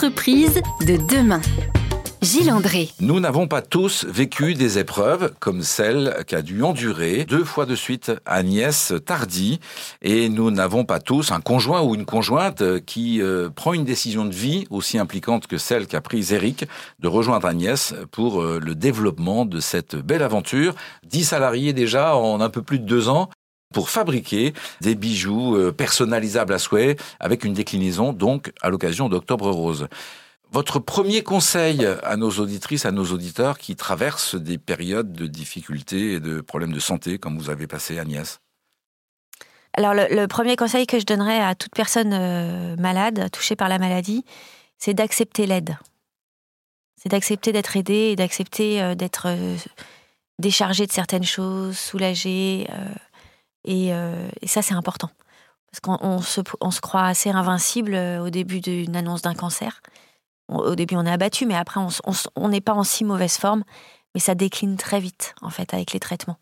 De demain. Gilles André. Nous n'avons pas tous vécu des épreuves comme celle qu'a dû endurer deux fois de suite Agnès Tardy. Et nous n'avons pas tous un conjoint ou une conjointe qui euh, prend une décision de vie aussi impliquante que celle qu'a prise Eric de rejoindre Agnès pour euh, le développement de cette belle aventure. Dix salariés déjà en un peu plus de deux ans pour fabriquer des bijoux euh, personnalisables à souhait avec une déclinaison donc à l'occasion d'Octobre Rose. Votre premier conseil à nos auditrices, à nos auditeurs qui traversent des périodes de difficultés et de problèmes de santé, comme vous avez passé, Agnès? Alors, le, premier conseil que je donnerais à toute personne euh, malade, touchée par la maladie, c'est d'accepter l'aide. C'est d'accepter d'être aidé et d'accepter euh, d'être déchargé de certaines choses, soulagé. Et, et, ça, c'est important. Parce qu'on se, on se croit assez invincible au début d'une annonce d'un cancer au début on est abattu, mais après on n'est pas en si mauvaise forme, mais ça décline très vite en fait avec les traitements.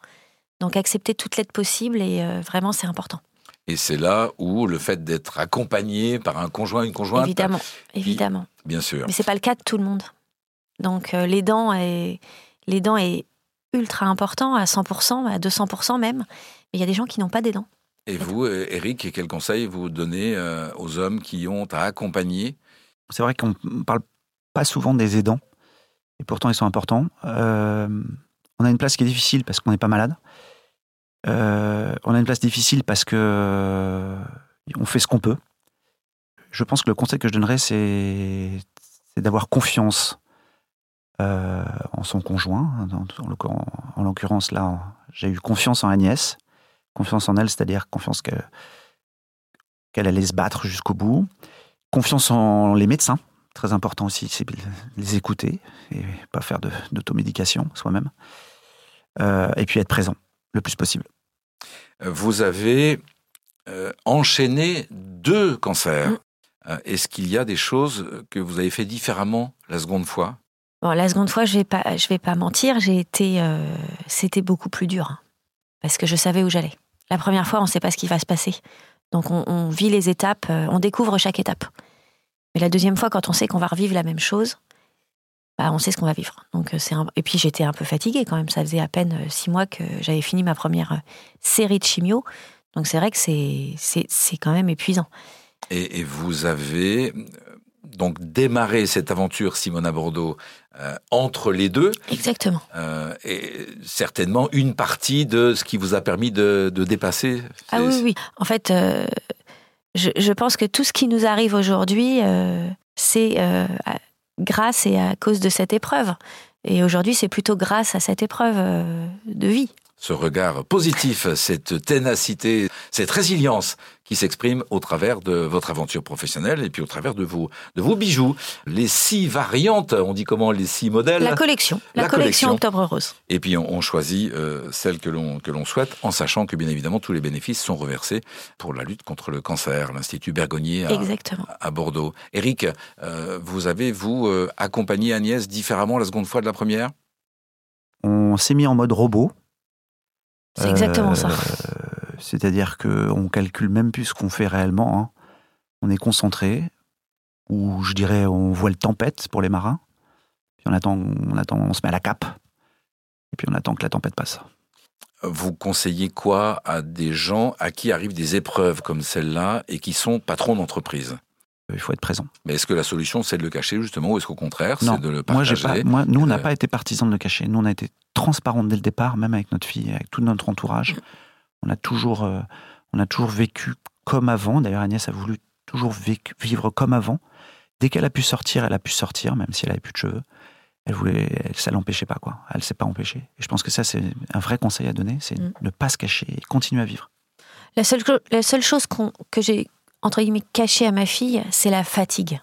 Donc accepter toute l'aide possible et euh, vraiment c'est important. Et c'est là où le fait d'être accompagné par un conjoint, une conjointe. Évidemment, évidemment. Bien sûr. Mais c'est pas le cas de tout le monde. Donc euh, les dents est, les dents est ultra important à 100%, à 200% même. Mais il y a des gens qui n'ont pas des dents. Et vous, Eric, quel conseil vous donnez euh, aux hommes qui ont à accompagner? C'est vrai qu'on ne parle pas souvent des aidants, et pourtant ils sont importants. Euh, on a une place qui est difficile parce qu'on n'est pas malade. Euh, on a une place difficile parce que euh, on fait ce qu'on peut. Je pense que le conseil que je donnerais, c'est d'avoir confiance en son conjoint. En, l'occurrence, là, j'ai eu confiance en Agnès, confiance en elle, c'est-à-dire confiance qu'elle allait se battre jusqu'au bout. Confiance en les médecins, très important aussi, c'est les écouter et pas faire d'automédication soi-même. Euh, et puis être présent le plus possible. Vous avez euh, enchaîné deux cancers. Mm. Euh, est-ce qu'il y a des choses que vous avez fait différemment la seconde fois? Bon, la seconde fois, je vais pas, je vais pas mentir, j'ai été, c'était beaucoup plus dur hein, parce que je savais où j'allais. La première fois, on ne sait pas ce qui va se passer. Donc on, vit les étapes, euh, on découvre chaque étape. Mais la deuxième fois, quand on sait qu'on va revivre la même chose, bah, on sait ce qu'on va vivre. Donc euh, c'est Et puis j'étais un peu fatiguée quand même. Ça faisait à peine euh, six mois que j'avais fini ma première série de chimio. Donc c'est vrai que c'est, c'est, quand même épuisant. Et, et, vous avez donc démarré cette aventure, Simona Bordeaux, euh, entre les deux. Exactement. Euh, et certainement une partie de ce qui vous a permis de, dépasser. Ah oui, oui. En fait, euh, je, pense que tout ce qui nous arrive aujourd'hui, c'est grâce et à cause de cette épreuve. Et aujourd'hui, c'est plutôt grâce à cette épreuve de vie ce regard positif, cette ténacité, cette résilience qui s'exprime au travers de votre aventure professionnelle et puis au travers de vos, de vos bijoux. Les six variantes, on dit comment, les six modèles? La collection, la, collection, Octobre Rose. Et puis on, choisit euh, celle que l'on, que l'on souhaite en sachant que bien évidemment tous les bénéfices sont reversés pour la lutte contre le cancer, l'Institut Bergonier à, à Bordeaux. Eric, euh, vous avez, vous, euh, accompagné Agnès différemment la seconde fois de la première? On s'est mis en mode robot c'est exactement ça. Euh, c'est-à-dire qu'on calcule même plus ce qu'on fait réellement. Hein. On est concentré, ou je dirais on voit le tempête pour les marins. Puis on attend, on attend, on se met à la cape, et puis on attend que la tempête passe. Vous conseillez quoi à des gens à qui arrivent des épreuves comme celle-là et qui sont patrons d'entreprise? Il faut être présent. Mais est-ce que la solution, c'est de le cacher, justement, ou est-ce qu'au contraire, c'est de le partager Moi, pas, moi nous, on n'a euh, pas été partisans de le cacher. Nous, on a été transparents dès le départ, même avec notre fille, avec tout notre entourage. On a toujours, euh, on a toujours vécu comme avant. D'ailleurs, Agnès a voulu toujours vivre comme avant. Dès qu'elle a pu sortir, elle a pu sortir, même si elle avait plus de cheveux. Elle voulait, ça l'empêchait pas, quoi. Elle s'est pas empêchée. Et je pense que ça, c'est un vrai conseil à donner, c'est mm. ne pas se cacher et continuer à vivre. La seule, la seule chose que j'ai entre guillemets, caché à ma fille, c'est la fatigue.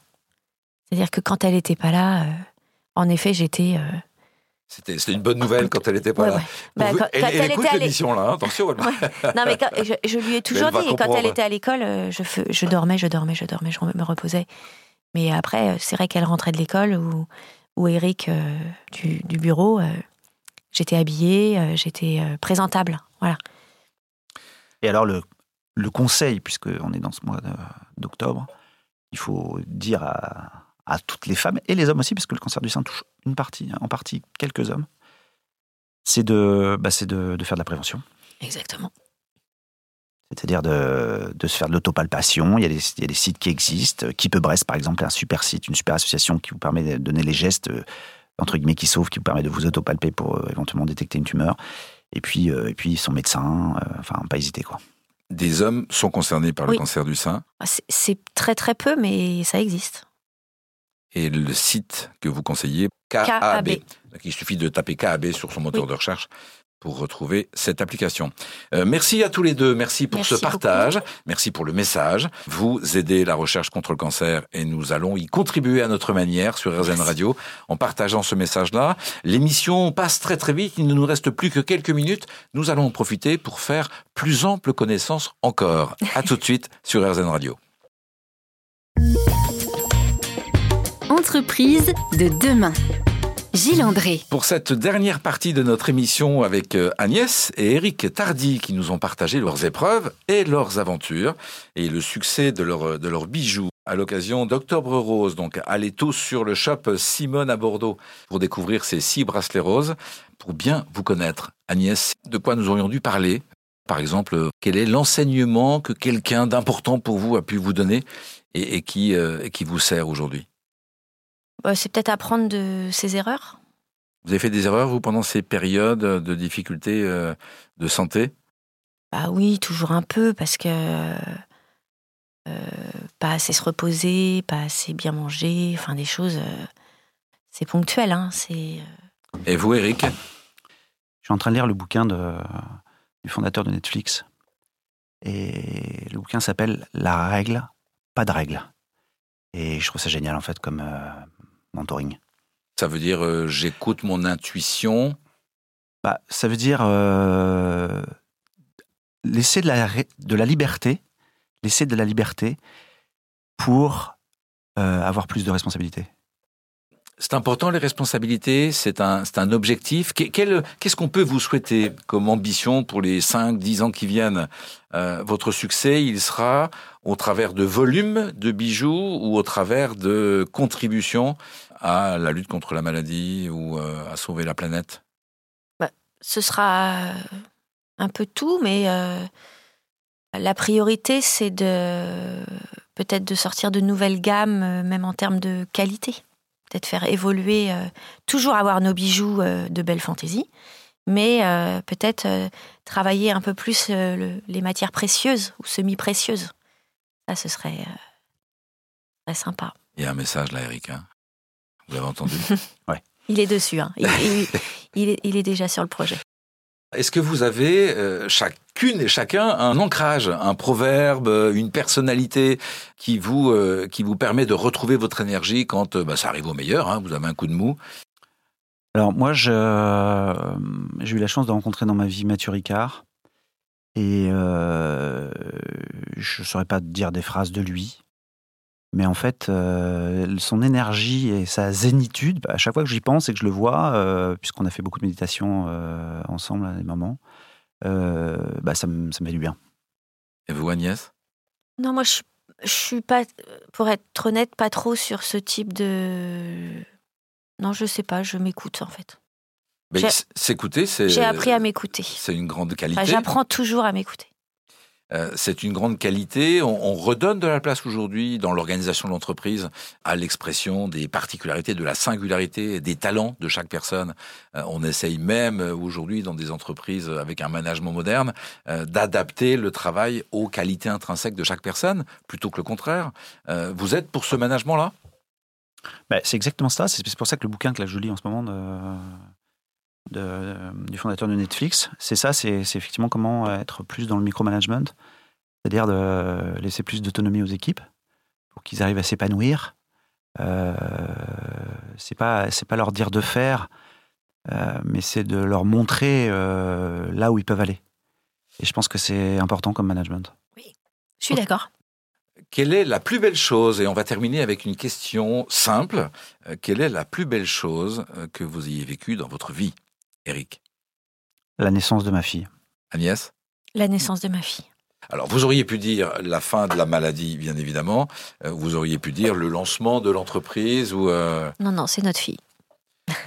C'est-à-dire que quand elle n'était pas là, euh, en effet, j'étais. Euh, c'était une bonne nouvelle quand elle n'était pas là. Bah, elle, écoute l'émission là, hein, attention. non mais je, lui ai toujours dit, et quand elle était à l'école, euh, je, je dormais, je dormais, je dormais, je me reposais. Mais après, c'est vrai qu'elle rentrait de l'école ou, ou Eric du, du, bureau, j'étais habillée, j'étais présentable, voilà. Et alors le le conseil, puisqu'on est dans ce mois d'octobre, il faut dire à, à toutes les femmes et les hommes aussi, parce que le cancer du sein touche une partie, en partie quelques hommes, c'est de, bah, de, de faire de la prévention. Exactement. C'est-à-dire de, de se faire de l'autopalpation. Il, y a des- il y a des sites qui existent. Keep a Breast, par exemple, est un super site, une super association qui vous permet de donner les gestes, euh, entre guillemets, qui sauvent, qui vous permet de vous autopalper pour euh, éventuellement détecter une tumeur. Et puis, euh, et puis son médecin, enfin, pas hésiter, quoi. Des hommes sont concernés par le Oui. cancer du sein. Ah, C'est- très très peu, mais ça existe. Et le site que vous conseillez, KAB. Il suffit de taper KAB sur son moteur Oui. de recherche pour retrouver cette application. Euh, merci à tous les deux. Merci pour Merci ce partage. Merci pour le message. Vous aidez la recherche contre le cancer et nous allons y contribuer à notre manière sur RZN. Radio en partageant ce message-là. L'émission passe très très vite. Il ne nous reste plus que quelques minutes. Nous allons en profiter pour faire plus ample connaissance encore. À tout de suite sur RZN Radio. Entreprise de demain. Gilles André. Pour cette dernière partie de notre émission avec euh, Agnès et Eric Tardy qui nous ont partagé leurs épreuves et leurs aventures et le succès de, leur, de leurs bijoux à l'occasion d'Octobre Rose. Donc allez tous sur le shop Simone à Bordeaux pour découvrir ces six bracelets roses. Pour bien vous connaître, Agnès, de quoi nous aurions dû parler? Par exemple, quel est l'enseignement que quelqu'un d'important pour vous a pu vous donner et, qui, euh, et qui vous sert aujourd'hui? C'est peut-être apprendre de ses erreurs. Vous avez fait des erreurs, vous, pendant ces périodes de difficultés euh, de santé? Bah oui, toujours un peu, parce que euh, pas assez se reposer, pas assez bien manger, enfin des choses. euh, c'est ponctuel, hein. C'est euh, Et vous, Eric? Je suis en train de lire le bouquin de, du fondateur de Netflix. Et le bouquin s'appelle La règle, pas de règle. Et je trouve ça génial, en fait, comme euh, mentoring. Ça veut dire euh, j'écoute mon intuition. Bah, ça veut dire euh, laisser de la, de la liberté, laisser de la liberté pour euh, avoir plus de responsabilités. C'est important les responsabilités, c'est un, un objectif. Qu'est-ce qu'on peut vous souhaiter comme ambition pour les 5, 10 ans qui viennent? Euh, Votre succès, il sera au travers de volumes de bijoux ou au travers de contributions à la lutte contre la maladie ou euh, à sauver la planète? Ce sera euh, un peu tout, mais la priorité, c'est de peut-être de sortir de nouvelles gammes, même en termes de qualité. Peut-être faire évoluer, euh, toujours avoir nos bijoux euh, de belle fantaisie, mais euh, peut-être travailler un peu plus le- les matières précieuses ou semi-précieuses. Ça, ce serait, serait sympa. Il y a un message là, Eric. hein vous avez entendu? Il est dessus, hein. il, il- il est, il est déjà sur le projet. Est-ce que vous avez euh, chacune et chacun un ancrage, un proverbe, euh, une personnalité qui vous euh, qui vous permet de retrouver votre énergie quand bah, ça arrive au meilleur hein, Vous avez un coup de mou? Alors moi, j'ai eu la chance de rencontrer dans ma vie Mathieu Ricard. Et je ne saurais pas dire des phrases de lui. Mais en fait, euh, son énergie et sa zénitude, bah, à chaque fois que j'y pense et que je le vois, euh, puisqu'on a fait beaucoup de méditation euh, ensemble à des moments, euh, bah, ça, me, ça me fait du bien. Et vous, Agnès? Non, moi, je, je suis pas, pour être honnête, pas trop sur ce type de. Non, je sais pas, je m'écoute en fait. S'écouter, c'est J'ai appris à m'écouter. c'est une grande qualité. Enfin, J'apprends toujours à m'écouter. Euh, c'est une grande qualité. On, on redonne de la place aujourd'hui dans l'organisation de l'entreprise à l'expression des particularités, de la singularité, des talents de chaque personne. Euh, on essaye même euh, aujourd'hui dans des entreprises avec un management moderne d'adapter le travail aux qualités intrinsèques de chaque personne plutôt que le contraire. Vous êtes pour ce management-là? Bah, c'est exactement ça. C'est pour ça que le bouquin que je lis en ce moment de, du fondateur de Netflix, c'est ça. C'est effectivement comment être plus dans le micromanagement, c'est-à-dire de laisser plus d'autonomie aux équipes pour qu'ils arrivent à s'épanouir. Euh, c'est pas c'est pas leur dire de faire, euh, mais c'est de leur montrer euh, là où ils peuvent aller. Et je pense que c'est important comme management. Je suis d'accord. Quelle est la plus belle chose Et on va terminer avec une question simple. Euh, quelle est la plus belle chose euh, que vous ayez vécue dans votre vie, Eric La naissance de ma fille. Agnès La naissance de ma fille. Alors, vous auriez pu dire la fin de la maladie, bien évidemment. Euh, vous auriez pu dire le lancement de l'entreprise ou. euh, Non, non, c'est notre fille.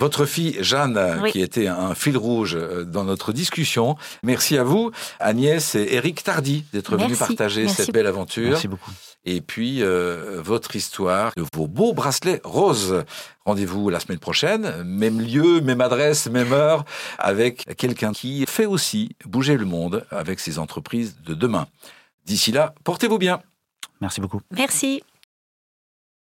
Votre fille Jeanne, euh, Oui. qui était un fil rouge euh, dans notre discussion. Merci à vous, Agnès et Eric Tardy, d'être venus partager Merci cette belle aventure. Merci beaucoup. Et puis, euh, votre histoire de vos beaux bracelets roses. Rendez-vous la semaine prochaine, même lieu, même adresse, même heure, avec quelqu'un qui fait aussi bouger le monde avec ses entreprises de demain. D'ici là, portez-vous bien. Merci beaucoup. Merci.